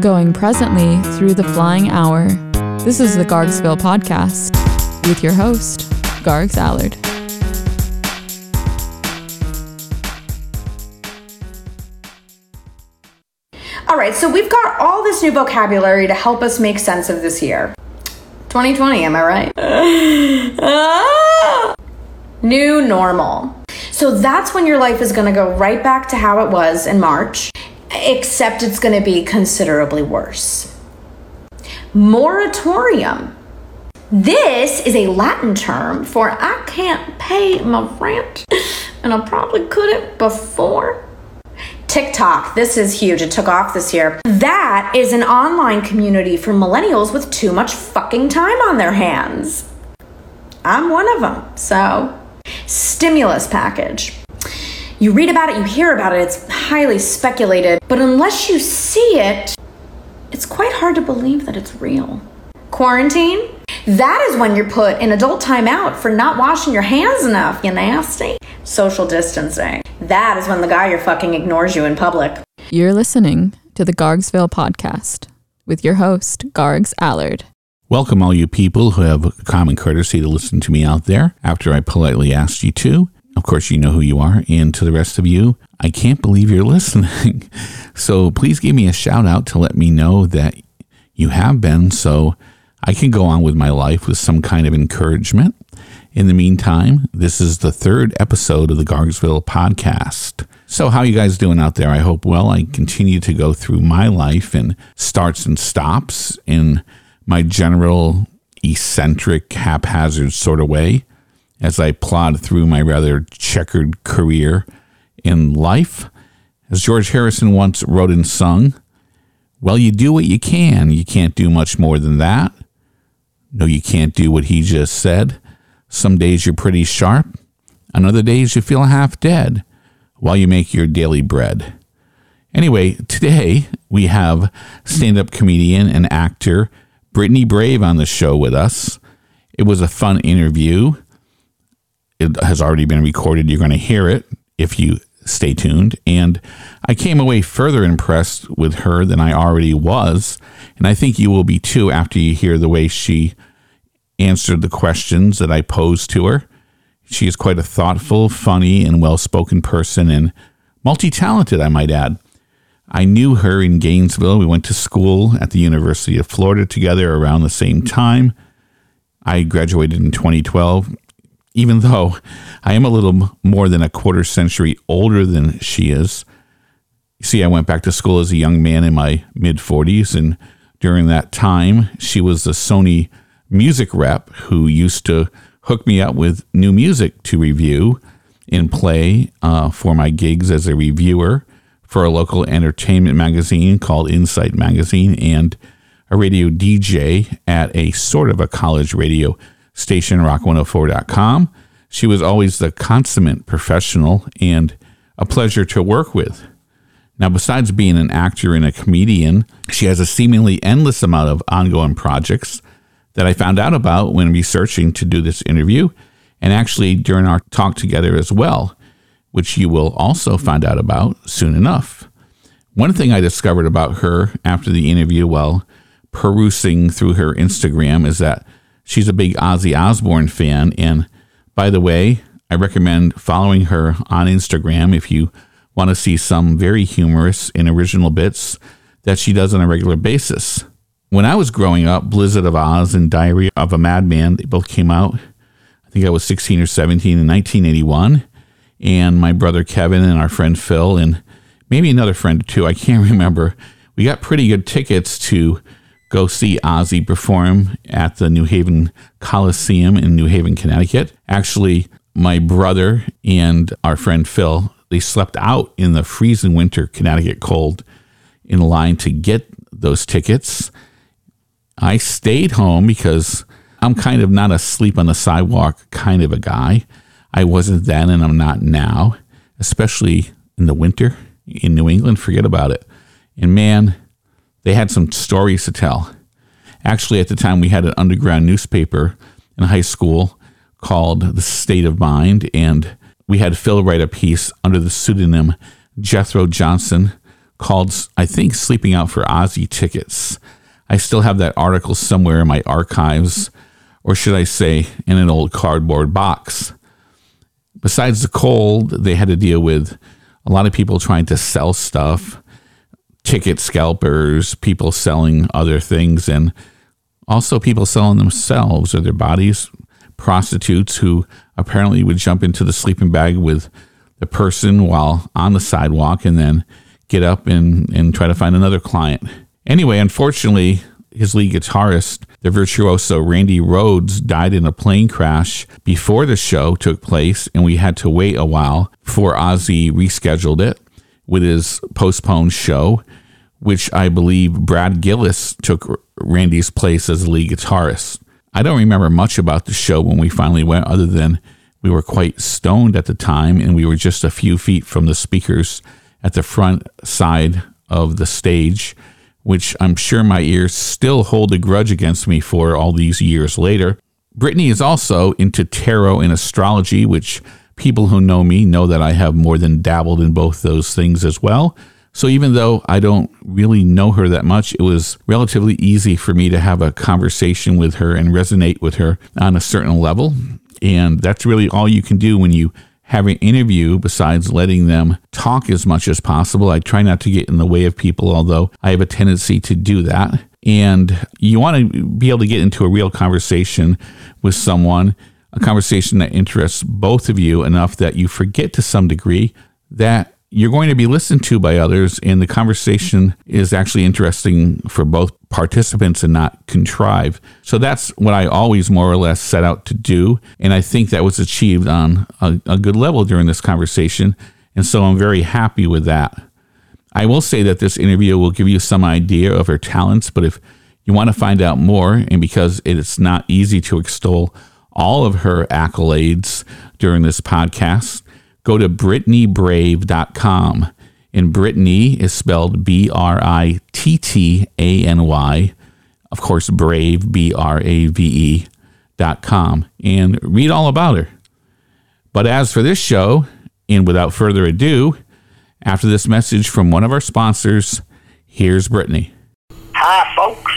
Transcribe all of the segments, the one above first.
Going presently through the flying hour. This is the Gargsville Podcast with your host, Gargs Allard. All right, so we've got all this new vocabulary to help us make sense of this year. 2020, am I right? Ah! new normal. So that's when your life is going to go right back to how it was in March, except it's going to be considerably worse. Moratorium. This is a Latin term for I can't pay my rent, and I probably couldn't before. TikTok, this is huge. It took off this year. That is an online community for millennials with too much fucking time on their hands. I'm one of them. So, stimulus package. You read about it, you hear about it, it's highly speculated, but unless you see it, it's quite hard to believe that it's real. Quarantine? That is when you're put in adult timeout for not washing your hands enough, you nasty. Social distancing. That is when the guy you're fucking ignores you in public. You're listening to the Gargsville Podcast with your host, Gargs Allard. Welcome, all you people who have common courtesy to listen to me out there after I politely asked you to. Of course, you know who you are. And to the rest of you, I can't believe you're listening. so please give me a shout out to let me know that you have been so I can go on with my life with some kind of encouragement. In the meantime, this is the third episode of the Gargsville podcast. So, how you guys doing out there? I hope well. I continue to go through my life and starts and stops in my general eccentric, haphazard sort of way as I plod through my rather checkered career in life. As George Harrison once wrote and sung, well, you do what you can. You can't do much more than that. No, you can't do what he just said. Some days you're pretty sharp, on other days you feel half dead while you make your daily bread. Anyway, today we have stand up comedian and actor Brittany Brave on the show with us. It was a fun interview. It has already been recorded. You're going to hear it if you stay tuned. And I came away further impressed with her than I already was. And I think you will be too after you hear the way she answered the questions that I posed to her. She is quite a thoughtful, funny, and well spoken person and multi talented, I might add. I knew her in Gainesville. We went to school at the University of Florida together around the same time. I graduated in 2012, even though I am a little more than a quarter century older than she is. You see, I went back to school as a young man in my mid 40s, and during that time, she was the Sony music rep who used to hook me up with new music to review and play uh, for my gigs as a reviewer for a local entertainment magazine called Insight Magazine and a radio DJ at a sort of a college radio station, rock104.com. She was always the consummate professional and a pleasure to work with. Now, besides being an actor and a comedian, she has a seemingly endless amount of ongoing projects that I found out about when researching to do this interview, and actually during our talk together as well, which you will also find out about soon enough. One thing I discovered about her after the interview while perusing through her Instagram is that she's a big Ozzy Osbourne fan. And by the way, I recommend following her on Instagram if you want to see some very humorous and original bits that she does on a regular basis. When I was growing up, Blizzard of Ozz and Diary of a Madman, they both came out. I think I was 16 or 17 in 1981. And my brother Kevin and our friend Phil, and maybe another friend too, I can't remember, we got pretty good tickets to go see Ozzy perform at the New Haven Coliseum in New Haven, Connecticut. Actually, my brother and our friend Phil, they slept out in the freezing winter Connecticut cold in line to get those tickets. I stayed home because I'm kind of not a sleep on the sidewalk kind of a guy. I wasn't then and I'm not now, especially in the winter in New England. Forget about it. And man, they had some stories to tell. Actually, at the time, we had an underground newspaper in high school called The State of Mind, and we had Phil write a piece under the pseudonym Jethro Johnson called, I think, Sleeping Out for Ozzy Tickets. I still have that article somewhere in my archives, or should I say, in an old cardboard box. Besides the cold, they had to deal with a lot of people trying to sell stuff, ticket scalpers, people selling other things, and also people selling themselves or their bodies, prostitutes who apparently would jump into the sleeping bag with the person while on the sidewalk and then get up and, and try to find another client. Anyway, unfortunately, his lead guitarist, the virtuoso Randy Rhoads, died in a plane crash before the show took place, and we had to wait a while before Ozzy rescheduled it with his postponed show, which I believe Brad Gillis took Randy's place as lead guitarist. I don't remember much about the show when we finally went, other than we were quite stoned at the time and we were just a few feet from the speakers at the front side of the stage which I'm sure my ears still hold a grudge against me for all these years later. Brittany is also into tarot and astrology, which people who know me know that I have more than dabbled in both those things as well. So even though I don't really know her that much, it was relatively easy for me to have a conversation with her and resonate with her on a certain level. And that's really all you can do when you have an interview besides letting them talk as much as possible. I try not to get in the way of people, although I have a tendency to do that. And you want to be able to get into a real conversation with someone, a conversation that interests both of you enough that you forget to some degree that you're going to be listened to by others, and the conversation is actually interesting for both participants and not contrived. So that's what I always more or less set out to do. And I think that was achieved on a, a good level during this conversation. And so I'm very happy with that. I will say that this interview will give you some idea of her talents, but if you want to find out more, and because it's not easy to extol all of her accolades during this podcast, go to BrittanyBrave.com. And Brittany is spelled B R I T T A N Y. Of course, Brave, B R A V E dot com, and read all about her. But as for this show, and without further ado, after this message from one of our sponsors, here's Brittany. Hi.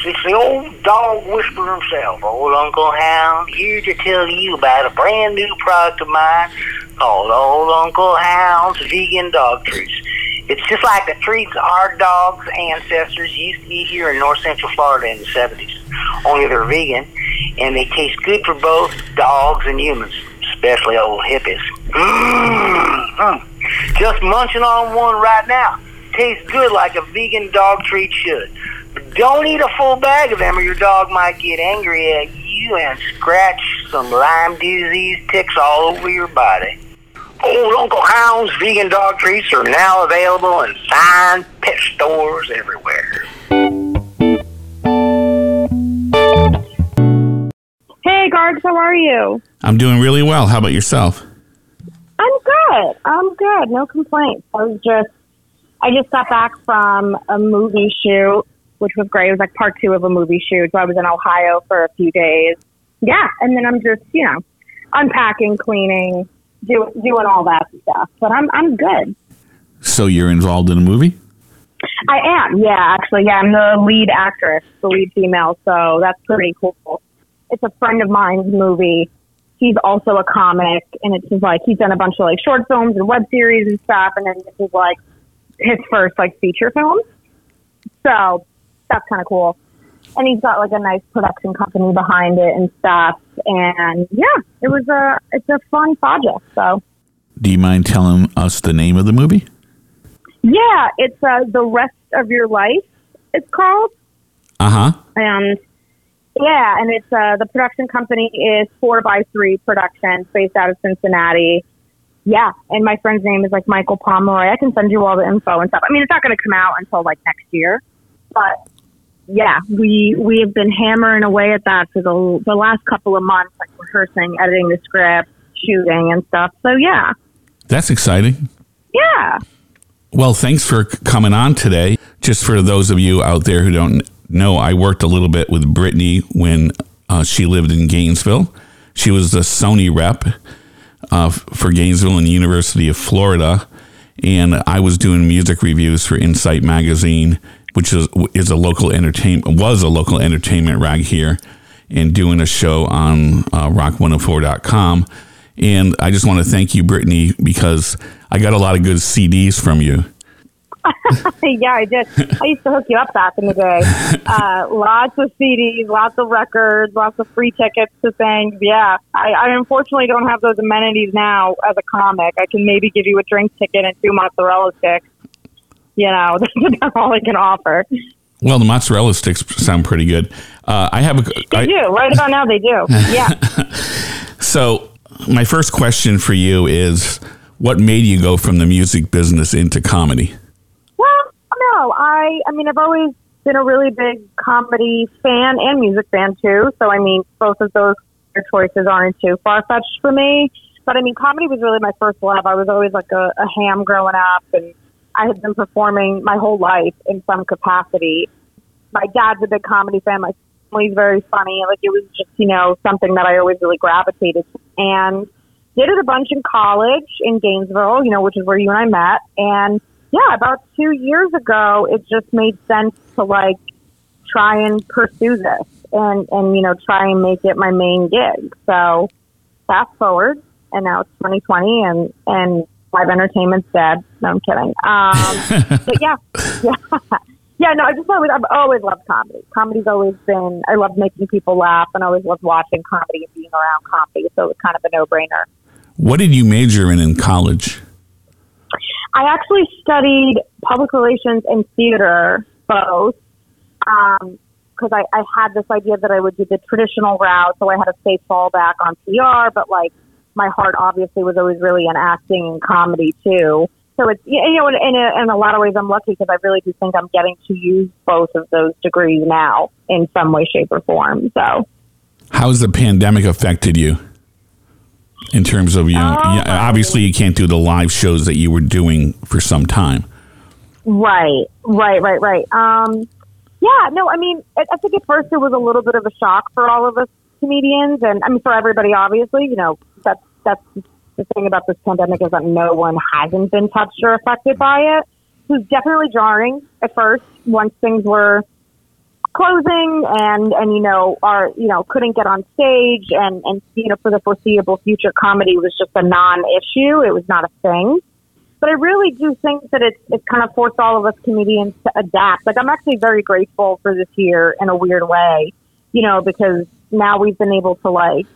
It's the old dog whisperer himself, old Uncle Hound, here to tell you about a brand new product of mine called Old Uncle Hound's Vegan Dog Treats. It's just like the treats our dogs' ancestors used to eat here in north central Florida in the 70s. Only they're vegan, and they taste good for both dogs and humans, especially old hippies. Mm-hmm. Just munching on one right now. Tastes good like a vegan dog treat should. But don't eat a full bag of them or your dog might get angry at you and scratch some Lyme disease ticks all over your body. Old Uncle Hound's vegan dog treats are now available in fine pet stores everywhere. Hey, Gargs, how are you? I'm doing really well. How about yourself? I'm good. I'm good. No complaints. I was just, I just got back from a movie shoot, which was great. It was like part two of a movie shoot. So I was in Ohio for a few days. Yeah, and then I'm just, you know, unpacking, cleaning, do, doing all that stuff. But I'm, I'm good. So you're involved in a movie? I am. Yeah, actually, yeah, I'm the lead actress, the lead female. So that's pretty cool. It's a friend of mine's movie. He's also a comic, and it's just like he's done a bunch of like short films and web series and stuff, and then this is like his first like feature film. So that's kind of cool. And he's got like a nice production company behind it and stuff. And yeah, it was a it's a fun project. So Do you mind telling us the name of the movie? yeah, it's uh, the rest of your life. It's called. Uh huh. And yeah, and it's uh, the production company is Four by Three Productions, based out of Cincinnati. Yeah, and my friend's name is like Michael Pomeroy. I can send you all the info and stuff. I mean, it's not going to come out until like next year, but yeah, we we have been hammering away at that for the the last couple of months, like rehearsing, editing the script, shooting, and stuff. So yeah, That's exciting. yeah. Well, thanks for coming on today. Just for those of you out there who don't know, I worked a little bit with Brittany when uh, she lived in Gainesville. She was the Sony rep uh, for Gainesville and the University of Florida. and I was doing music reviews for Insight Magazine, which is is a local entertainment was a local entertainment rag here, and doing a show on uh, Rock104.com. And I just want to thank you, Brittany, because I got a lot of good CDs from you. yeah, I did. I used to hook you up back in the day. Uh, lots of CDs, lots of records, lots of free tickets to things. Yeah, I, I unfortunately don't have those amenities now as a comic. I can maybe give you a drink ticket and two mozzarella sticks. You know, that's all I can offer. Well, the mozzarella sticks sound pretty good. Uh, I have a. They I, do. Right about now, they do. Yeah. So, my first question for you is what made you go from the music business into comedy? Well, no, I I mean I've always been a really big comedy fan and music fan too. So I mean both of those choices aren't too far fetched for me. But I mean comedy was really my first love. I was always like a, a ham growing up and I had been performing my whole life in some capacity. My dad's a big comedy fan. My family's very funny. Like it was just, you know, something that I always really gravitated to. And did it a bunch in college in Gainesville, you know, which is where you and I met. And yeah, about two years ago, it just made sense to like try and pursue this and, and, you know, try and make it my main gig. So fast forward and now it's 2020 and, and live entertainment's dead. No, I'm kidding. Um, but yeah, yeah. Yeah, no, I just always, I've always loved comedy. Comedy's always been, I love making people laugh and I always loved watching comedy and being around comedy. So it was kind of a no brainer. What did you major in in college? I actually studied public relations and theater both because I, I had this idea that I would do the traditional route, so I had a safe fallback on PR, but like my heart obviously was always really in acting and comedy too. So it's you know in, in, a, in a lot of ways I'm lucky because I really do think I'm getting to use both of those degrees now in some way, shape, or form. So How's the pandemic affected you? In terms of you, know, Oh, obviously you can't do the live shows that you were doing for some time. Right, right, right, right. Um, yeah, no, I mean, I, I think at first it was a little bit of a shock for all of us comedians, and I mean for everybody, obviously. You know, that's the thing about this pandemic is that no one hasn't been touched or affected by it. It was definitely jarring at first once things were closing and and you know are you know couldn't get on stage and and you know for the foreseeable future comedy was just a non-issue. It was not a thing. But I really do think that it's it's kind of forced all of us comedians to adapt. Like I'm actually very grateful for this year in a weird way you know because now we've been able to like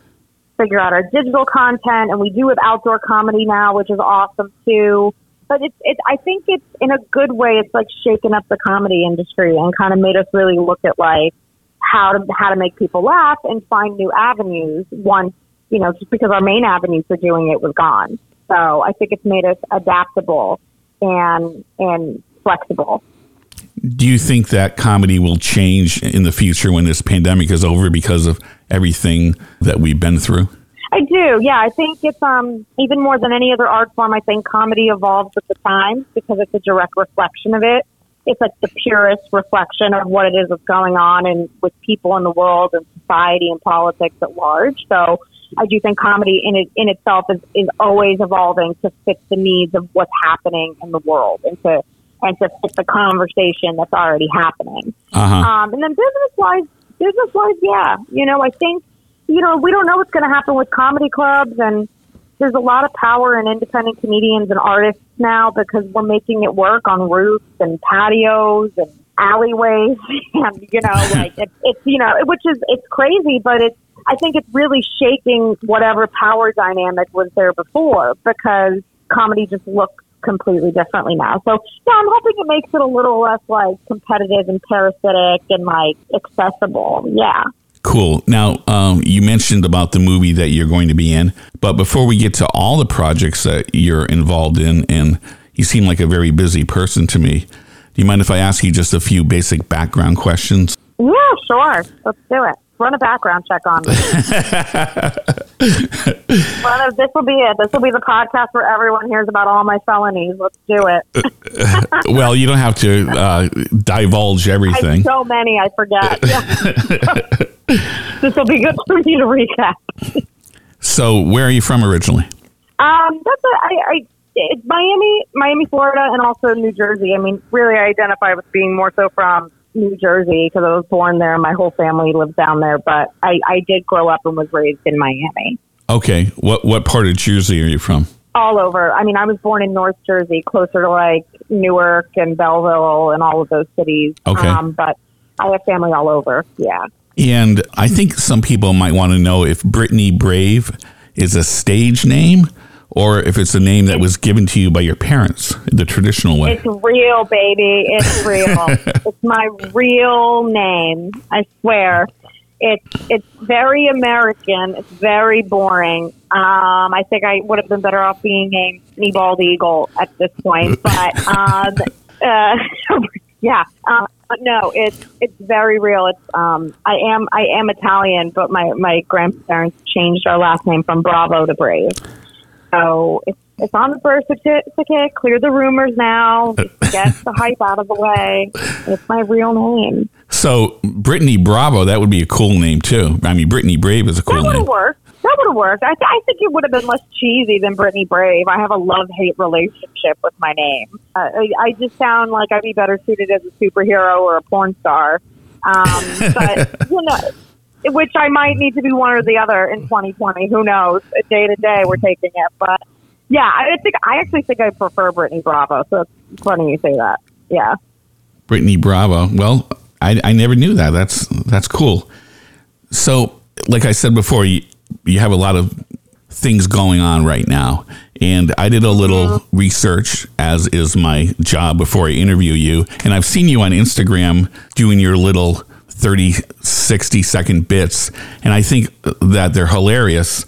figure out our digital content and we do have outdoor comedy now which is awesome too but it's it's I think it's in a good way. It's like shaken up the comedy industry and kind of made us really look at like how to how to make people laugh and find new avenues. Once you know, just because our main avenue for doing it was gone. So I think it's made us adaptable and and flexible. Do you think that comedy will change in the future when this pandemic is over because of everything that we've been through? I do, yeah. I think it's um even more than any other art form. I think comedy evolves with the times because it's a direct reflection of it. It's like the purest reflection of what it is that's going on and with people in the world and society and politics at large. So I do think comedy in it in itself is, is always evolving to fit the needs of what's happening in the world and to and to fit the conversation that's already happening. Uh-huh. Um, and then business wise, business wise, yeah, you know, I think you know, we don't know what's going to happen with comedy clubs and there's a lot of power in independent comedians and artists now because we're making it work on roofs and patios and alleyways and you know like it, it's you know which is it's crazy but it's i think it's really shaking whatever power dynamic was there before because comedy just looks completely differently now so yeah i'm hoping it makes it a little less like competitive and parasitic and like accessible yeah Cool. Now, um, you mentioned about the movie that you're going to be in, but before we get to all the projects that you're involved in, and you seem like a very busy person to me, do you mind if I ask you just a few basic background questions? Yeah, sure. Let's do it. Run a background check on me. A, this will be it. This will be the podcast where everyone hears about all my felonies. Let's do it. well, you don't have to uh, divulge I have everything. so many, I forget. Yeah. this will be good for me to recap. So, where are you from originally? Um, that's a, I, I, it's Miami, Miami, Florida, and also New Jersey. I mean, really, I identify with being more so from New Jersey because I was born there. My whole family lives down there, but I, I did grow up and was raised in Miami. Okay. What what part of Jersey are you from? All over. I mean, I was born in North Jersey, closer to like Newark and Belleville and all of those cities. Okay. Um, but I have family all over. Yeah. And I think some people might want to know if Brittany Brave is a stage name or if it's a name that was given to you by your parents the traditional way. It's real, baby. It's real. it's my real name. I swear. It's it's very American. It's very boring. Um, I think I would have been better off being named Bald Eagle at this point. But um, uh, yeah, uh, no, it's it's very real. It's um, I am I am Italian, but my my grandparents changed our last name from Bravo to Brave. So it's it's on the birth certificate. Clear the rumors now. Get the hype out of the way. It's my real name. So Brittany Bravo, that would be a cool name too. I mean, Brittany Brave is a cool That would name. have worked. That would have worked. I, th- I think it would have been less cheesy than Brittany Brave. I have a love hate relationship with my name. Uh, I, I just sound like I'd be better suited as a superhero or a porn star. Um, but you know, which I might need to be one or the other in 2020. Who knows? Day to day, we're taking it. But yeah, I think I actually think I prefer Brittany Bravo. So it's funny you say that. Yeah. Brittany Bravo. Well, I, I never knew that. That's that's cool. So, like I said before, you, you have a lot of things going on right now. And I did a little research, as is my job before I interview you. And I've seen you on Instagram doing your little 30, 60 second bits. And I think that they're hilarious.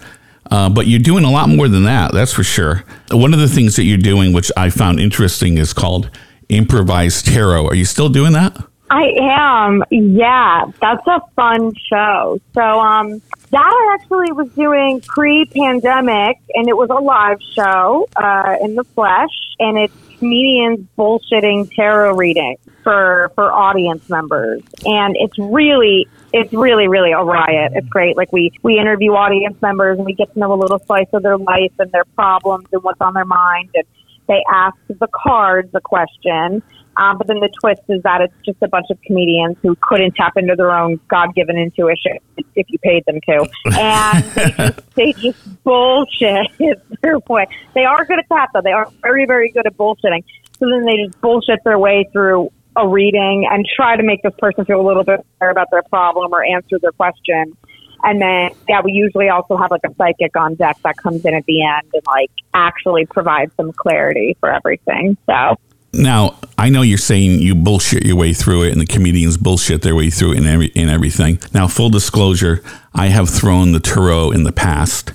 Uh, but you're doing a lot more than that, that's for sure. One of the things that you're doing, which I found interesting, is called improvised tarot. Are you still doing that? I am. Yeah, that's a fun show. So, um, that I actually was doing pre-pandemic, and it was a live show uh, in the flesh, and it's comedians bullshitting tarot reading for for audience members, and it's really. It's really, really a riot. It's great. Like we, we interview audience members and we get to know a little slice of their life and their problems and what's on their mind. And they ask the cards a question. Um, but then the twist is that it's just a bunch of comedians who couldn't tap into their own God given intuition if you paid them to. And they just, they just bullshit their way. They are good at that, though. They are very, very good at bullshitting. So then they just bullshit their way through a reading and try to make this person feel a little bit better about their problem or answer their question. And then, yeah, we usually also have like a psychic on deck that comes in at the end and like actually provides some clarity for everything. So, Now, I know you're saying you bullshit your way through it and the comedians bullshit their way through it and, every, and everything. Now, full disclosure, I have thrown the tarot in the past,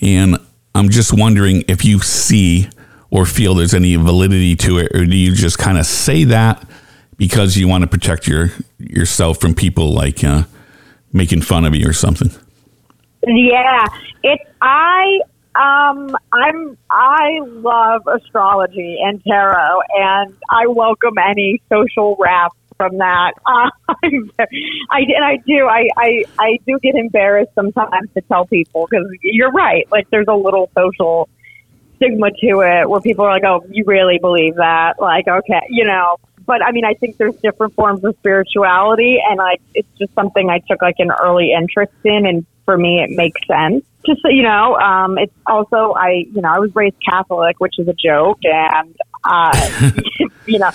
and I'm just wondering if you see or feel there's any validity to it, or do you just kind of say that because you want to protect your yourself from people like uh, making fun of you or something? yeah, it's, I, um, I'm, I love astrology and tarot and I welcome any social rap from that. Uh, I'm, and I do, I, I, I do get embarrassed sometimes to tell people because you're right. Like there's a little social stigma to it where people are like, oh, you really believe that? Like, okay, you know. But I mean, I think there's different forms of spirituality, and like it's just something I took like an early interest in, and for me, it makes sense. Just so you know, um, it's also I, you know, I was raised Catholic, which is a joke, and uh, you know,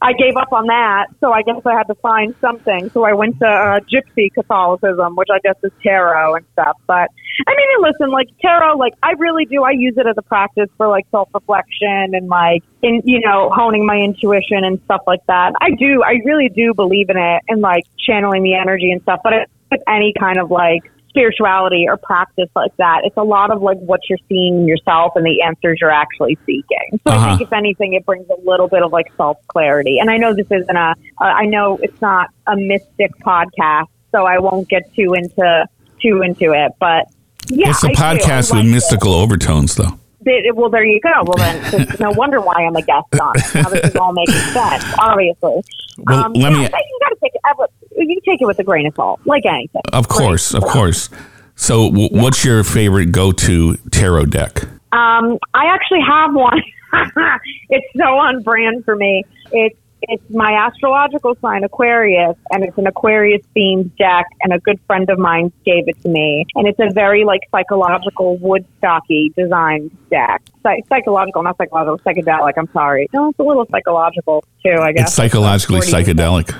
I gave up on that, so I guess I had to find something. So I went to uh, Gypsy Catholicism, which I guess is tarot and stuff. But I mean, listen, like tarot, like I really do. I use it as a practice for like self reflection and like in you know honing my intuition and stuff like that. I do, I really do believe in it and like channeling the energy and stuff. But it, with any kind of like spirituality or practice like that, it's a lot of like what you're seeing in yourself and the answers you're actually seeking. So I Uh-huh. think if anything, it brings a little bit of like self clarity. And I know this isn't a, uh, I know it's not a mystic podcast, so I won't get too into too into it. But yeah, it's a I. I podcast with it. mystical overtones, though. They- well, there you go. Well, then, no wonder why I'm a guest on. it. Now this is all making sense, obviously. Well, um, let yeah, me- you got to take it. You take it with a grain of salt, like anything. Of course, of course. So, w- what's your favorite go-to tarot deck? Um, I actually have one. it's so on brand for me. It's it's my astrological sign Aquarius, and it's an Aquarius themed deck. And a good friend of mine gave it to me, and it's a very like psychological Woodstocky designed deck. Psy- psychological, not psychological, psychedelic. I'm sorry. No, it's a little psychological too. I guess It's psychologically percent. psychedelic.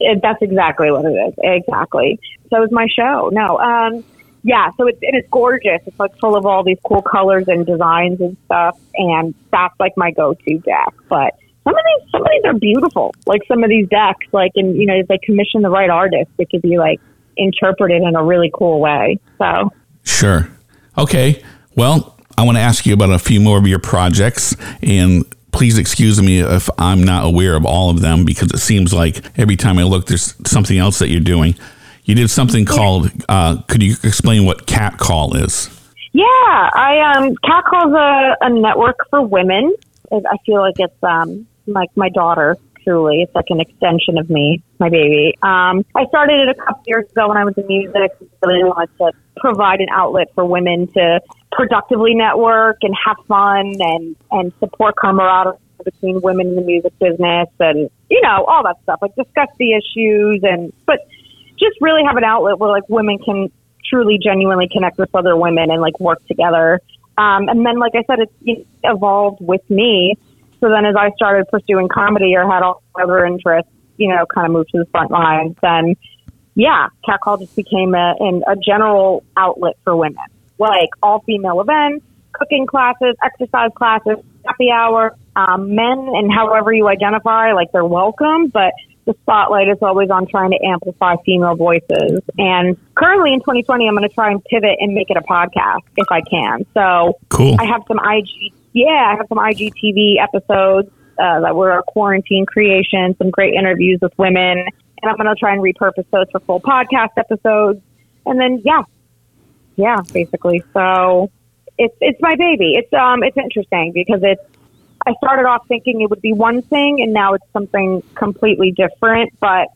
It, that's exactly what it is. Exactly. So it's my show. No, um, yeah. So it's and it's gorgeous. It's like full of all these cool colors and designs and stuff. And that's like my go-to deck. But some of these, some of these are beautiful. Like some of these decks, like and you know, if they commission the right artist, it could be like interpreted in a really cool way. So Sure. Okay. Well, I want to ask you about a few more of your projects and please excuse me if I'm not aware of all of them because it seems like every time I look there's something else that you're doing. You did something called uh, could you explain what cat call is? Yeah, I um Cat Call's a, a network for women. I feel like it's um like my daughter. Truly, it's like an extension of me, my baby. Um, I started it a couple years ago when I was in music. Really wanted to provide an outlet for women to productively network and have fun and and support camaraderie between women in the music business and you know all that stuff. Like discuss the issues and but just really have an outlet where like women can truly genuinely connect with other women and like work together um, and then like i said it's it evolved with me so then as i started pursuing comedy or had all other interests you know kind of moved to the front lines then yeah cat call just became a, an, a general outlet for women like all female events cooking classes exercise classes happy hour um, men and however you identify like they're welcome but the spotlight is always on trying to amplify female voices. And currently in 2020, I'm going to try and pivot and make it a podcast if I can. So Cool. I have some IG, yeah, I have some IGTV episodes uh, that were a quarantine creation, some great interviews with women, and I'm going to try and repurpose those for full podcast episodes. And then, yeah, yeah, basically. So it's it's my baby. It's um it's interesting because it's I started off thinking it would be one thing, and now it's something completely different. But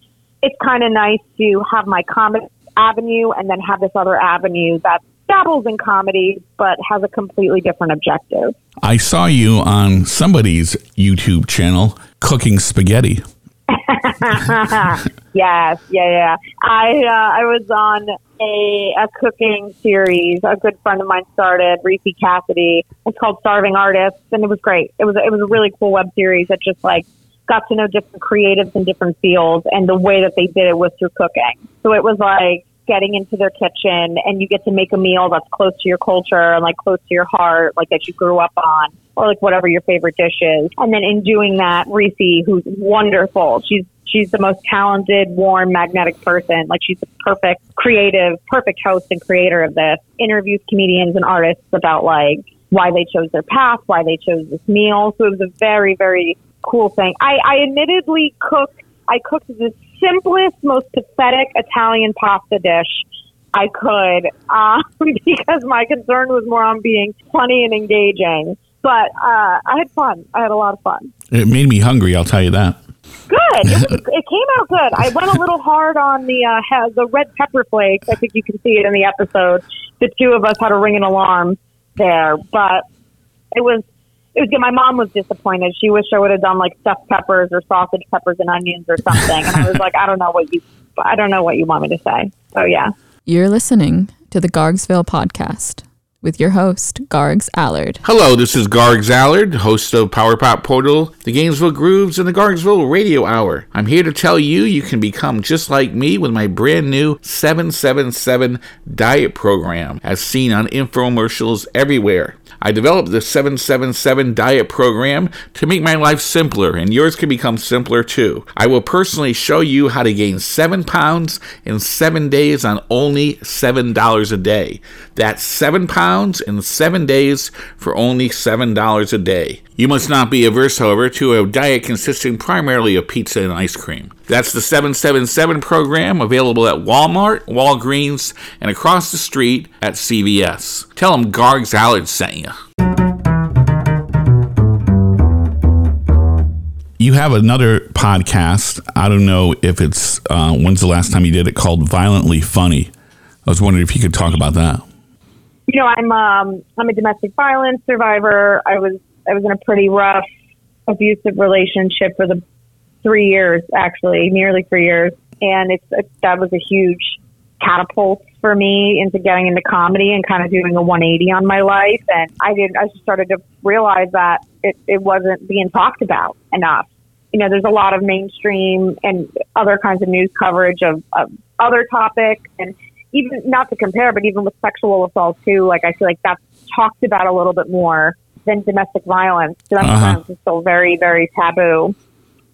it's kind of nice to have my comic avenue and then have this other avenue that dabbles in comedy but has a completely different objective. I saw you on somebody's YouTube channel cooking spaghetti. yes, yeah, yeah. I uh, I was on a a cooking series. A good friend of mine started, Reese Cassidy. It's called Starving Artists, and it was great. It was it was a really cool web series that just like got to know different creatives in different fields, and the way that they did it was through cooking. So it was like getting into their kitchen, and you get to make a meal that's close to your culture and like close to your heart, like that you grew up on or like whatever your favorite dish is. And then in doing that, Reese, who's wonderful, she's she's the most talented, warm, magnetic person. Like she's the perfect creative, perfect host and creator of this. Interviews comedians and artists about like why they chose their path, why they chose this meal. So it was a very, very cool thing. I, I admittedly cooked I cooked the simplest, most pathetic Italian pasta dish I could um, because my concern was more on being funny and engaging. But uh, I had fun. I had a lot of fun. It made me hungry, I'll tell you that. Good. It, was, it came out good. I went a little hard on the uh, the red pepper flakes. I think you can see it in the episode. The two of us had to ring an alarm there, but it was it was good. My mom was disappointed. She wished I would have done like stuffed peppers or sausage peppers and onions or something. And I was like, I don't know what you I don't know what you want me to say. So yeah. You're listening to the Gargsville Podcast with your host, Gargs Allard. Hello, this is Gargs Allard, host of Power Pop Portal, the Gainesville Grooves, and the Gargsville Radio Hour. I'm here to tell you you can become just like me with my brand new 777 diet program, as seen on infomercials everywhere. I developed the 777 diet program to make my life simpler, and yours can become simpler too. I will personally show you how to gain 7 pounds in 7 days on only $7 a day. That's 7 pounds in 7 days for only $7 a day. You must not be averse, however, to a diet consisting primarily of pizza and ice cream. That's the 777 program available at Walmart, Walgreens, and across the street at CVS. Tell them Gargs Allard sent you. You have another podcast. I don't know if it's, uh, when's the last time you did it, called Violently Funny. I was wondering if you could talk about that. You know, I'm um, I'm a domestic violence survivor. I was I was in a pretty rough, abusive relationship for the three years, actually, nearly three years, and it's it, that was a huge catapult for me into getting into comedy and kind of doing a 180 on my life. And I did, I just started to realize that it, it wasn't being talked about enough. You know, there's a lot of mainstream and other kinds of news coverage of, of other topics and even not to compare, but even with sexual assault too, like I feel like that's talked about a little bit more than domestic violence. Domestic Uh-huh. violence is still very, very taboo.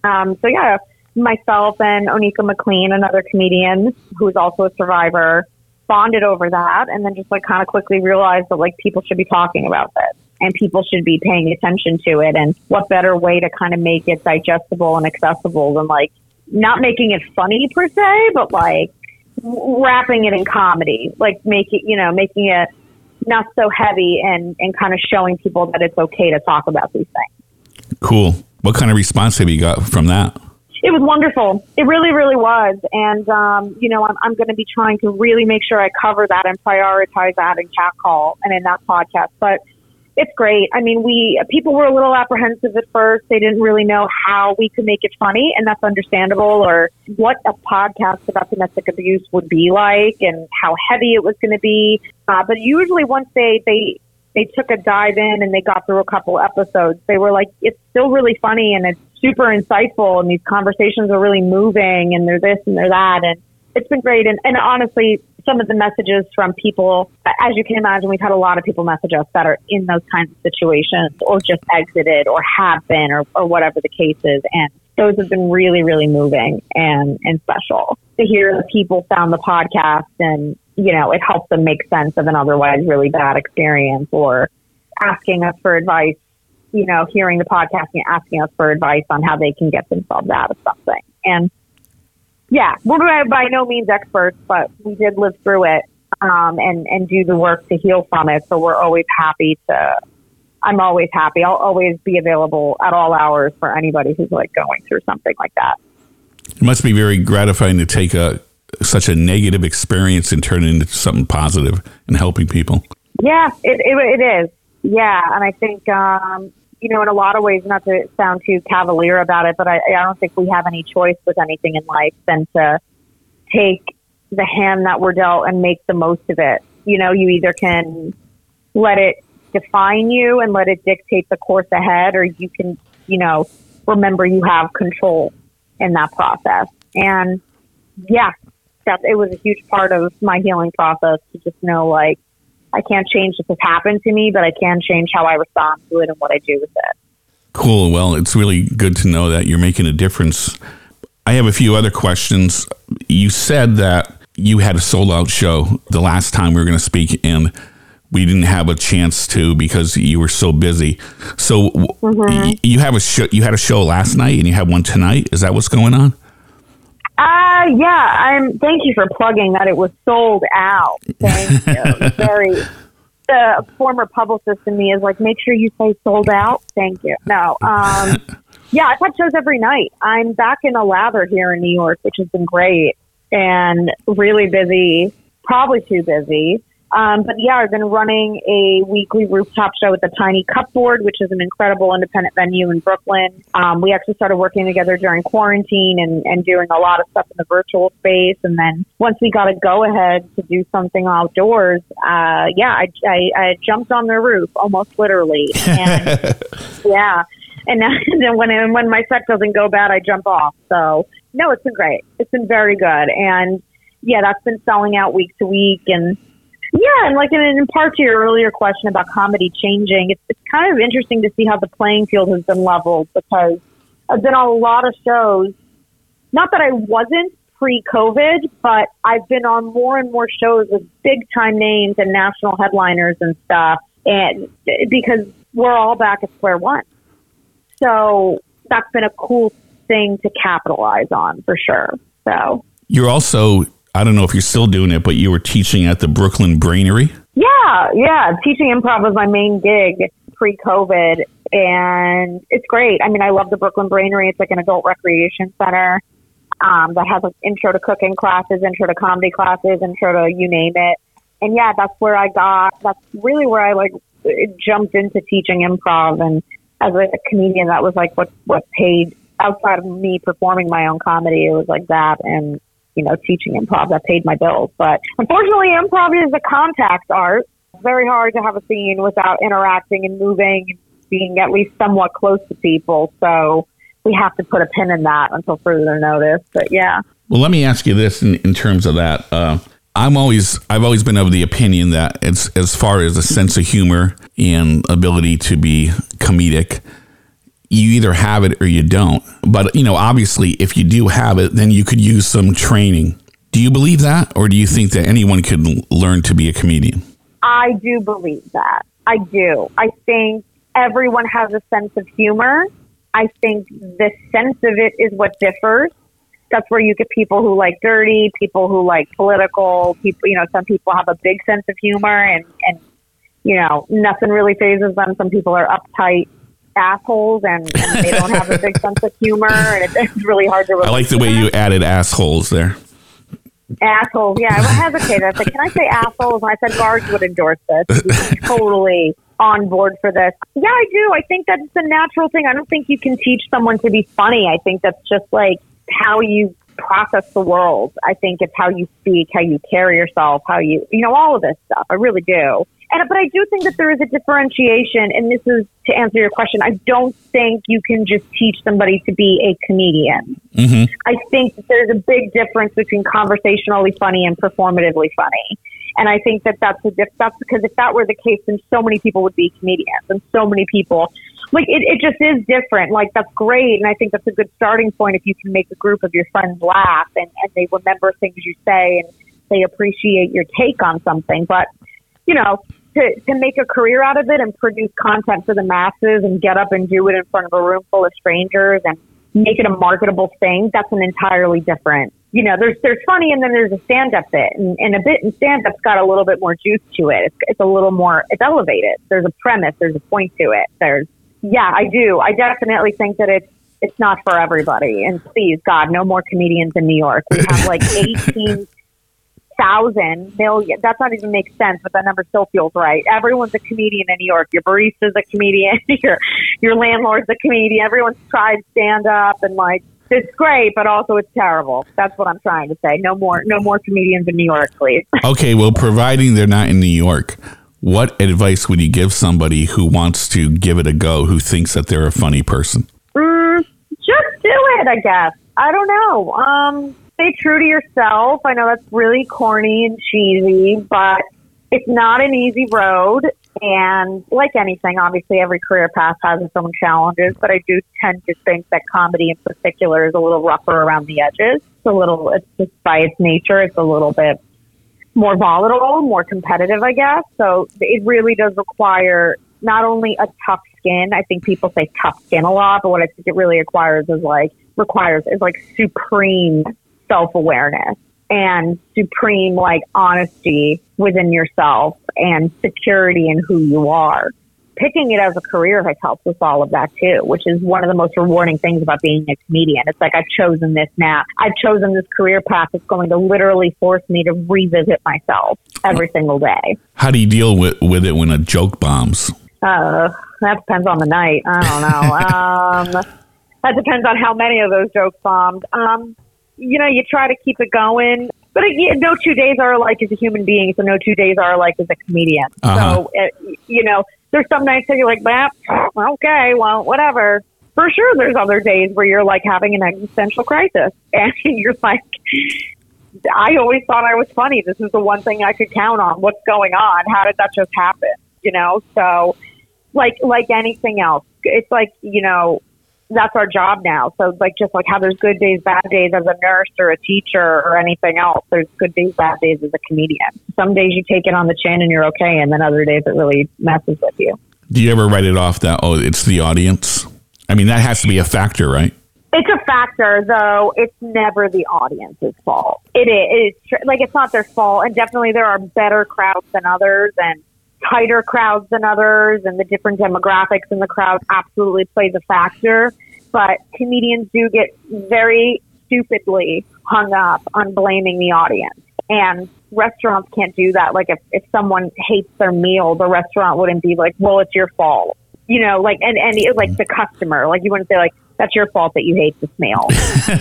Um, so yeah, myself and Onika McLean, another comedian who's also a survivor, bonded over that and then just like kind of quickly realized that like people should be talking about this and people should be paying attention to it and what better way to kind of make it digestible and accessible than like not making it funny per se, but like wrapping it in comedy, like making you know, making it not so heavy and, and kind of showing people that it's okay to talk about these things. Cool. What kind of response have you got from that? It was wonderful. It really, really was. And, um, you know, I'm, I'm going to be trying to really make sure I cover that and prioritize that in Cat Call and in that podcast. But it's great. I mean, we, people were a little apprehensive at first. They didn't really know how we could make it funny, and that's understandable, or what a podcast about domestic abuse would be like and how heavy it was going to be. Uh, but usually once they, they, they took a dive in and they got through a couple episodes, they were like, it's still really funny and it's super insightful and these conversations are really moving and they're this and they're that. And it's been great. And, and honestly, some of the messages from people, as you can imagine, we've had a lot of people message us that are in those kinds of situations or just exited or have been or, or whatever the case is. And those have been really, really moving and, and special to hear that people found the podcast and, you know, it helped them make sense of an otherwise really bad experience or asking us for advice, you know, hearing the podcast and asking us for advice on how they can get themselves out of something. And yeah, we're by, by no means experts, but we did live through it um, and and do the work to heal from it. So we're always happy to. I'm always happy. I'll always be available at all hours for anybody who's like going through something like that. It must be very gratifying to take a such a negative experience and turn it into something positive and helping people. Yeah, it, it, it is. Yeah, and I think um, you know, in a lot of ways, not to sound too cavalier about it, but I, I don't think we have any choice with anything in life than to take the hand that we're dealt and make the most of it. You know, you either can let it define you and let it dictate the course ahead, or you can, you know, remember you have control in that process. And yeah, that it was a huge part of my healing process to just know like I can't change if has happened to me, but I can change how I respond to it and what I do with it. Cool. Well, it's really good to know that you're making a difference. I have a few other questions. You said that you had a sold out show the last time we were going to speak, and we didn't have a chance to because you were so busy. So mm-hmm. y- you have a show. You had a show last night, and you have one tonight. Is that what's going on? Uh, yeah, I'm, thank you for plugging that it was sold out. Thank you. Very, the former publicist in me is like, make sure you say sold out. Thank you. No, um, yeah, I've had shows every night. I'm back in a lather here in New York, which has been great and really busy, probably too busy. Um, but yeah, I've been running a weekly rooftop show at the Tiny Cupboard, which is an incredible independent venue in Brooklyn. Um, we actually started working together during quarantine and, and doing a lot of stuff in the virtual space. And then once we got a go ahead to do something outdoors, uh, yeah, I, I, I jumped on their roof almost literally. And yeah. And then when, when my set doesn't go bad, I jump off. So no, it's been great. It's been very good. And yeah, that's been selling out week to week. And yeah, and like in, in part to your earlier question about comedy changing, it's, it's kind of interesting to see how the playing field has been leveled because I've been on a lot of shows. Not that I wasn't pre-COVID, but I've been on more and more shows with big time names and national headliners and stuff, and because we're all back at square one. So that's been a cool thing to capitalize on for sure. So You're also. I don't know if you're still doing it, but you were teaching at the Brooklyn Brainery. Yeah, yeah. Teaching improv was my main gig pre COVID, and it's great. I mean, I love the Brooklyn Brainery. It's like an adult recreation center um, that has intro to cooking classes, intro to comedy classes, intro to you name it. And yeah, that's where I got. That's really where I like jumped into teaching improv and as a comedian, that was like what what paid outside of me performing my own comedy. It was like that and you know teaching improv that paid my bills. But unfortunately, improv is a contact art. It's very hard to have a scene without interacting and moving and being at least somewhat close to people. So we have to put a pin in that until further notice. But yeah. Well, let me ask you this in, in terms of that. Uh, I'm always I've always been of the opinion that it's as far as a sense of humor and ability to be comedic, you either have it or you don't. But you know, obviously, if you do have it, then you could use some training. Do you believe that, or do you think that anyone could learn to be a comedian? I do believe that. I do. I think everyone has a sense of humor. I think the sense of it is what differs that's where you get people who like dirty, people who like political, people, you know, some people have a big sense of humor and, and, you know, nothing really phases them. Some people are uptight assholes and, and they don't have a big sense of humor and it's, it's really hard to I like the way you added assholes there. Assholes, yeah. I hesitated. I said, can I say assholes? And I said, Gargs would endorse this. Totally on board for this. Yeah, I do. I think that's a natural thing. I don't think you can teach someone to be funny. I think that's just like how you process the world. I think it's how you speak, how you carry yourself, how you, you know, all of this stuff. I really do. And, but I do think that there is a differentiation, and this is to answer your question. I don't think you can just teach somebody to be a comedian. Mm-hmm. I think that there's a big difference between conversationally funny and performatively funny. And I think that that's a diff- that's because if that were the case, then so many people would be comedians, and so many people like it, it just is different. Like that's great, and I think that's a good starting point if you can make a group of your friends laugh and, and they remember things you say and they appreciate your take on something. But you know, to to make a career out of it and produce content for the masses and get up and do it in front of a room full of strangers and make it a marketable thing, that's an entirely different. You know, there's there's funny and then there's a stand up bit, and, and a bit in stand up's got a little bit more juice to it. It's, it's a little more it's elevated. There's a premise, there's a point to it. There's yeah, I do. I definitely think that it's it's not for everybody. And please, God, no more comedians in New York. We have like eighteen thousand million. That's not even makes sense, but that number still feels right. Everyone's a comedian in New York. Your barista's a comedian. your your landlord's a comedian. Everyone's tried stand up and like it's great, but also it's terrible. That's what I'm trying to say. No more no more comedians in New York, please. okay, well, providing they're not in New York what advice would you give somebody who wants to give it a go, who thinks that they're a funny person? Mm, just do it, I guess. I don't know. Um, stay true to yourself. I know that's really corny and cheesy, but it's not an easy road. And like anything, obviously every career path has its own challenges, but I do tend to think that comedy in particular is a little rougher around the edges. It's a little, it's just by its nature, it's a little bit more volatile, more competitive, I guess. So it really does require not only a tough skin. I think people say tough skin a lot, but what I think it really requires is like requires is like supreme self awareness and supreme like honesty within yourself and security in who you are picking it as a career has helped with all of that too, which is one of the most rewarding things about being a comedian. It's like I've chosen this now. I've chosen this career path that's going to literally force me to revisit myself every single day. How do you deal with, with it when a joke bombs? Uh, that depends on the night. I don't know. um, that depends on how many of those jokes bombed. Um, you know, you try to keep it going. But it, no two days are alike as a human being, so no two days are alike as a comedian. Uh-huh. So, it, you know, there's some nights that you're like, well, okay, well, whatever. For sure, there's other days where you're like having an existential crisis, and you're like, I always thought I was funny. This is the one thing I could count on. What's going on? How did that just happen? You know, so like like anything else, it's like you know that's our job now. So like just like how there's good days, bad days as a nurse or a teacher or anything else, there's good days, bad days as a comedian. Some days you take it on the chin and you're okay, and then other days it really messes with you. Do you ever write it off that oh it's the audience? I mean that has to be a factor, right? It's a factor, though. It's never the audience's fault. It is it's, like it's not their fault, and definitely there are better crowds than others, and tighter crowds than others, and the different demographics in the crowd absolutely plays a factor but comedians do get very stupidly hung up on blaming the audience. And restaurants can't do that. Like if, if someone hates their meal, the restaurant wouldn't be like, well, it's your fault. you know, like and and it, like the customer, like you wouldn't say like that's your fault that you hate the meal.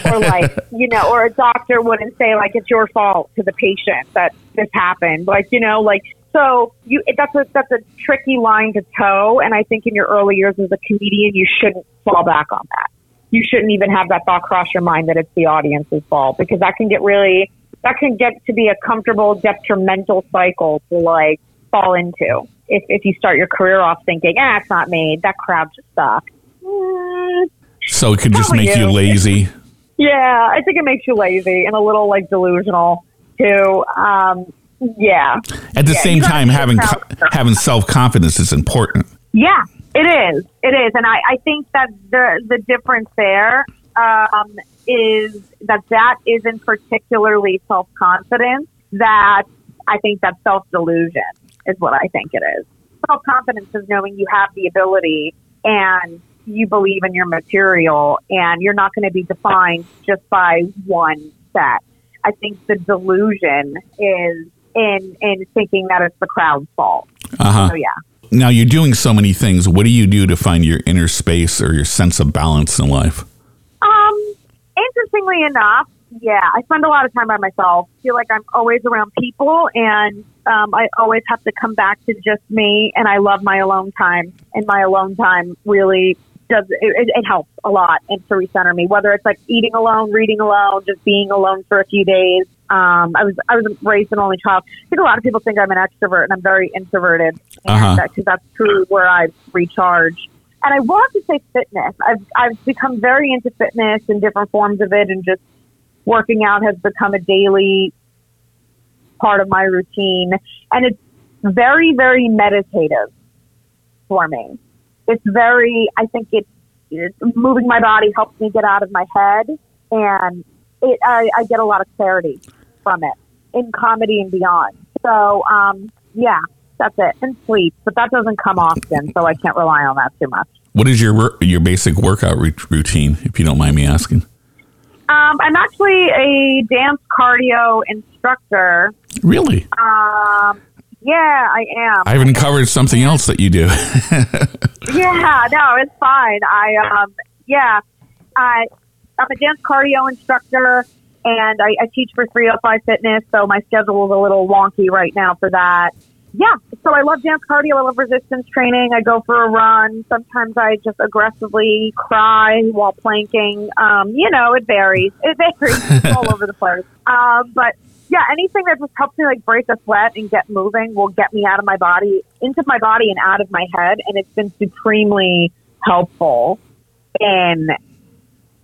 or like you know, or a doctor wouldn't say like it's your fault to the patient that this happened, like you know, like so you that's a that's a tricky line to toe, and I think in your early years as a comedian, you shouldn't fall back on that. You shouldn't even have that thought cross your mind that it's the audience's fault because that can get really that can get to be a comfortable detrimental cycle to like fall into if if you start your career off thinking ah it's not me that crowd just sucks. Mm, So it could just make you you. lazy. yeah, I think it makes you lazy and a little like delusional too. Um, yeah, At the Yeah, same time, having co- having self confidence is important. Yeah, it is. It is, and I, I think that the the difference there um, is that that isn't particularly self confidence. That I think that self delusion is what I think it is. Self confidence is knowing you have the ability and you believe in your material, and you're not going to be defined just by one set. I think the delusion is in in thinking that it's the crowd's fault. Uh huh. So yeah. Now you're doing so many things. What do you do to find your inner space or your sense of balance in life? Um, interestingly enough, yeah, I spend a lot of time by myself. feel like I'm always around people, and um, I always have to come back to just me. And I love my alone time, and my alone time really does it, it, it helps a lot and to recenter me. Whether it's like eating alone, reading alone, just being alone for a few days. Um, I was I was raised an only child. I think a lot of people think I'm an extrovert, and I'm very introverted, Uh-huh. and because that's truly where I recharge and I want to say fitness. I've I've become very into fitness and different forms of it, and just working out has become a daily part of my routine, and it's very very meditative for me. It's very. I think it's, it's moving my body helps me get out of my head, and it I, I get a lot of clarity from it in comedy and beyond. So um, yeah, that's it, and sleep, but that doesn't come often, so I can't rely on that too much. What is your your basic workout routine, if you don't mind me asking? Um, I'm actually a dance cardio instructor. Really? Um, yeah, I am. I haven't covered something else that you do. yeah, no, it's fine. I um, yeah, I I'm a dance cardio instructor, and I, I teach for 305 Fitness, so my schedule is a little wonky right now for that. Yeah, so I love dance cardio. I love resistance training. I go for a run. Sometimes I just aggressively cry while planking. Um, you know, it varies. It varies all over the place. Um, but yeah, anything that just helps me like break a sweat and get moving will get me out of my body, into my body and out of my head. And it's been supremely helpful in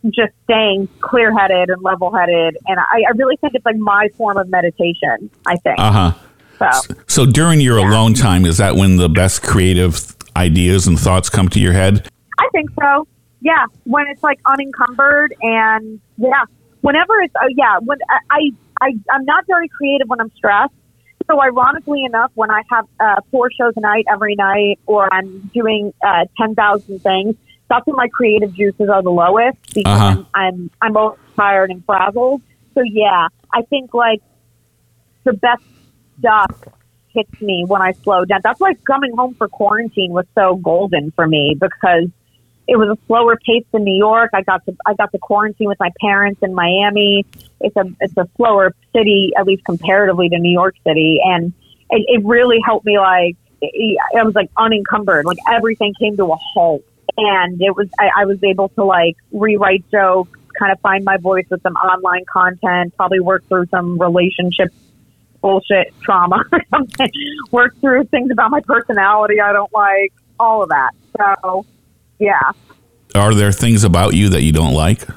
just staying clear headed and level headed. And I, I really think it's like my form of meditation, I think. Uh huh. so So during your alone time, is that when the best creative ideas and thoughts come to your head? I think so. Yeah. When it's like unencumbered and yeah, whenever it's, uh, yeah, when I, I, I, I'm not very creative when I'm stressed. So ironically enough, when I have uh, four shows a night every night, or I'm doing uh, ten thousand things, that's when my creative juices are the lowest because Uh-huh. I'm I'm I'm both tired and frazzled. So yeah, I think like the best stuff hits me when I slow down. That's why coming home for quarantine was so golden for me because it was a slower pace than New York. I got to I got to quarantine with my parents in Miami. It's a it's a slower city, at least comparatively to New York City, and it, it really helped me. Like I was like unencumbered. Like everything came to a halt, and it was I, I was able to like rewrite jokes, kind of find my voice with some online content, probably work through some relationship bullshit trauma work through things about my personality I don't like, all of that. So yeah. Are there things about you that you don't like? Um,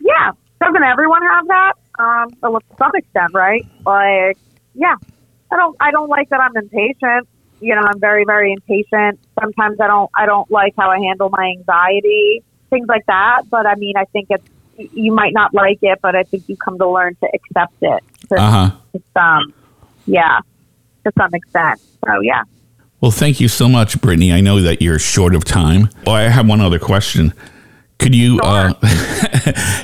yeah. Doesn't everyone have that? Um, to some extent, right? Like, yeah. I don't I don't like that I'm impatient. You know, I'm very, very impatient. Sometimes I don't I don't like how I handle my anxiety, things like that. But I mean I think it's you might not like it, but I think you come to learn to accept it to, Uh huh. to some yeah. To some extent. So yeah. Well, thank you so much, Brittany. I know that you're short of time. Well, I have one other question. Could you uh,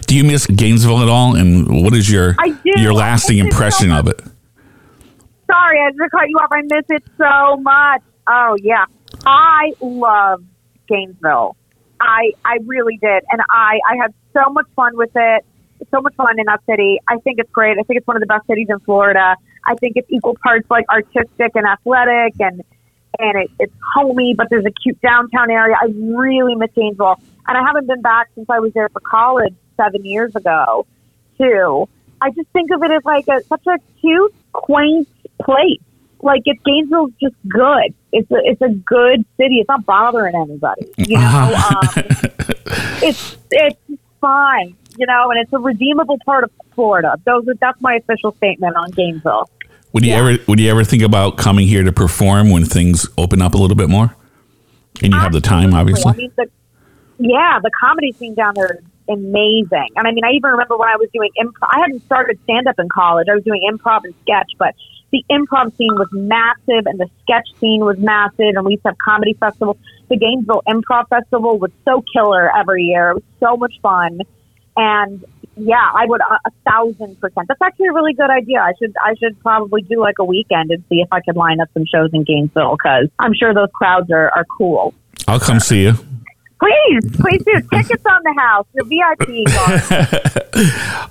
do you miss Gainesville at all? And what is your your lasting it so impression of it? Sorry, I just cut you off. I miss it so much. Oh yeah, I love Gainesville. I I really did, and I I had so much fun with it. So much fun in that city. I think it's great. I think it's one of the best cities in Florida. I think it's equal parts like artistic and athletic, and and it, it's homey, but there's a cute downtown area. I really miss Gainesville, and I haven't been back since I was there for college seven years ago, too. I just think of it as like a such a cute, quaint place. Like it's Gainesville's just good. It's a it's a good city. It's not bothering anybody. You know, um, it's it's fine. You know, and it's a redeemable part of Florida. Those are, that's my official statement on Gainesville. Would you ever would you ever think about coming here to perform when things open up a little bit more? And you have the time, obviously. I mean, the, yeah, the comedy scene down there is amazing. And I mean, I even remember when I was doing improv. I hadn't started stand up in college. I was doing improv and sketch, but the improv scene was massive and the sketch scene was massive. And we used to have comedy festivals. The Gainesville Improv Festival was so killer every year. It was so much fun. And yeah, I would a, a thousand percent. That's actually a really good idea. I should I should probably do like a weekend and see if I could line up some shows in Gainesville because I'm sure those crowds are, are cool. I'll come see you. Please, please do. Tickets on the house. The VIP.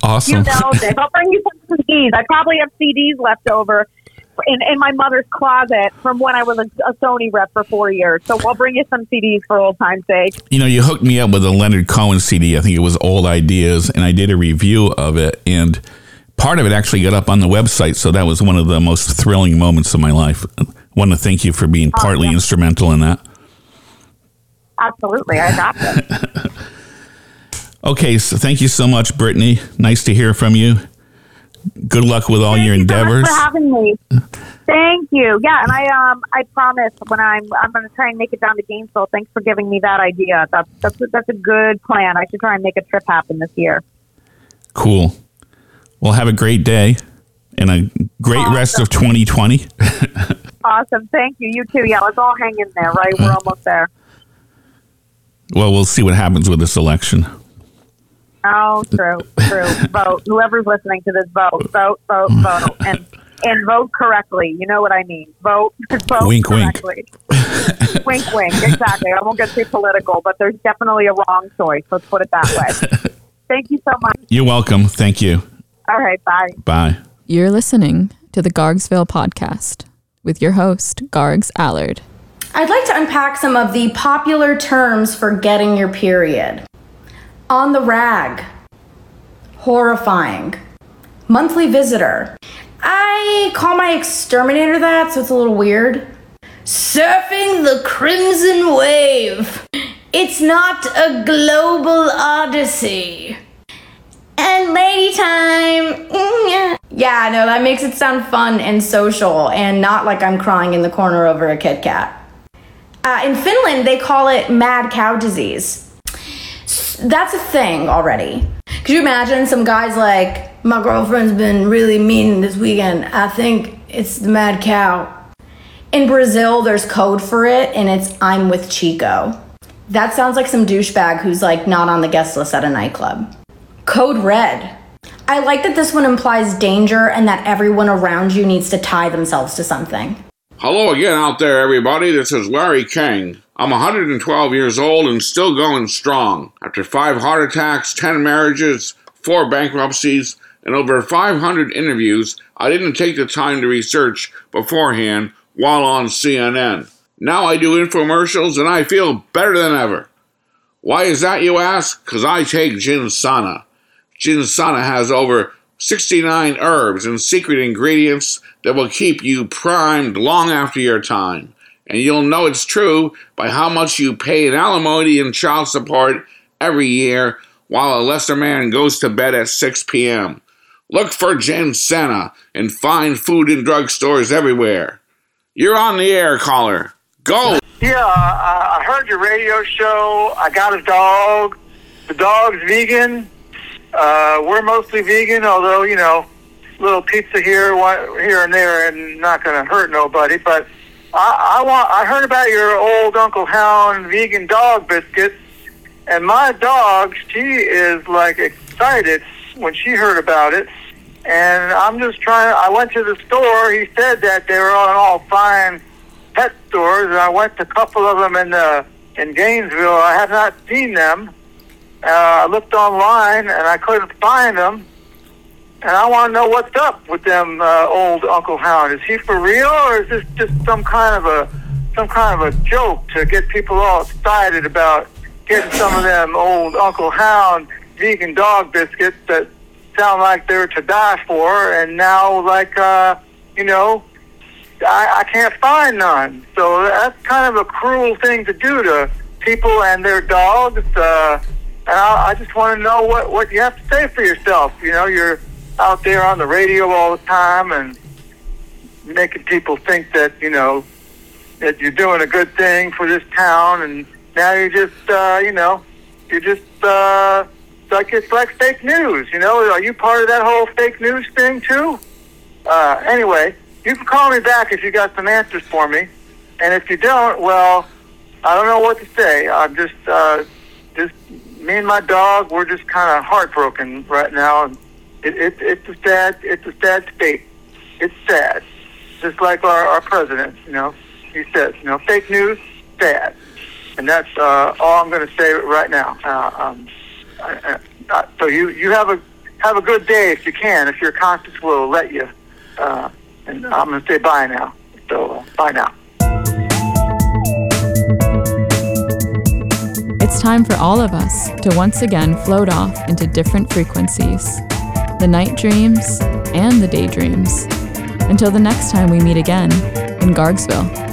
Awesome. You know this. I'll bring you some CDs. I probably have CDs left over in, in my mother's closet from when I was a, a Sony rep for four years. So I'll bring you some CDs for old time's sake. You know, you hooked me up with a Leonard Cohen CD. I think it was Old Ideas, and I did a review of it, and part of it actually got up on the website. So that was one of the most thrilling moments of my life. I want to thank you for being oh, partly yeah. instrumental in that. Absolutely. I got this. Okay, so thank you so much, Brittany. Nice to hear from you. Good luck with all Thank your you so endeavors. for having me. Thank you. Yeah, and I um I promise when I'm I'm going to try and make it down to Gainesville. Thanks for giving me that idea. That's that's a, that's a good plan. I should try and make a trip happen this year. Cool. Well, have a great day and a great rest of 2020. Awesome. Thank you. You too. Yeah, let's all hang in there. Right, we're almost there. Well, we'll see what happens with this election. Oh, true, true. vote. Whoever's listening to this, vote, vote, vote, vote, and and vote correctly. You know what I mean? Vote, vote Wink, wink. correctly. wink, wink. Exactly. I won't get too political, but there's definitely a wrong choice. Let's put it that way. Thank you so much. You're welcome. Thank you. All right. Bye. Bye. You're listening to the Gargsville podcast with your host, Gargs Allard. I'd like to unpack some of the popular terms for getting your period. On the rag, horrifying, monthly visitor. I call my exterminator that, so it's a little weird. Surfing the crimson wave. It's not a global odyssey. And lady time. Yeah, no, that makes it sound fun and social and not like I'm crying in the corner over a Kit Kat. Uh, in Finland, they call it mad cow disease. That's a thing already. Could you imagine some guys like, my girlfriend's been really mean this weekend. I think it's the mad cow. In Brazil, there's code for it, and it's I'm with Chico. That sounds like some douchebag who's like not on the guest list at a nightclub. Code red. I like that this one implies danger and that everyone around you needs to tie themselves to something. Hello again out there, everybody. This is Larry King. I'm 112 years old and still going strong. After five heart attacks, 10 marriages, four bankruptcies, and over 500 interviews, I didn't take the time to research beforehand while on CNN. Now I do infomercials and I feel better than ever. Why is that, you ask? Because I take Ginsana. Ginsana has over 69 herbs and secret ingredients that will keep you primed long after your time. And you'll know it's true by how much you pay in alimony and child support every year while a lesser man goes to bed at 6 p.m. Look for Ginsana and find food and drug stores everywhere. You're on the air, caller. Go! Yeah, I heard your radio show. I got a dog. The dog's vegan. Uh, we're mostly vegan, although you know, little pizza here, here and there, and not going to hurt nobody. But I, I want. I heard about your old Uncle Hound vegan dog biscuits, and my dog, she is like excited when she heard about it. And I'm just trying. I went to the store. He said that they were on all fine pet stores, and I went to a couple of them in the in Gainesville. I have not seen them. Uh, I looked online and I couldn't find them. And I want to know what's up with them uh, old Uncle Hound. Is he for real, or is this just some kind of a some kind of a joke to get people all excited about getting some of them old Uncle Hound vegan dog biscuits that sound like they're to die for, and now like uh, you know, I, I can't find none. So that's kind of a cruel thing to do to people and their dogs. Uh, and I, I just want to know what what you have to say for yourself. You know, you're out there on the radio all the time and making people think that you know that you're doing a good thing for this town, and now you're just uh, you know you're just uh, like it's like fake news. You know, are you part of that whole fake news thing too? Uh, anyway, you can call me back if you got some answers for me, and if you don't, well, I don't know what to say. I'm just uh, just me and my dog. We're just kind of heartbroken right now. It, it, it's a sad it's a sad state. It's sad, just like our, our president. You know, he says, you know, fake news, sad, and that's uh, all I'm going to say right now. Uh, um, I, I, so you you have a have a good day if you can, if your conscience will let you. Uh, and I'm going to say bye now. So uh, bye now. Time for all of us to once again float off into different frequencies the night dreams and the daydreams. Until the next time we meet again in Gargsville.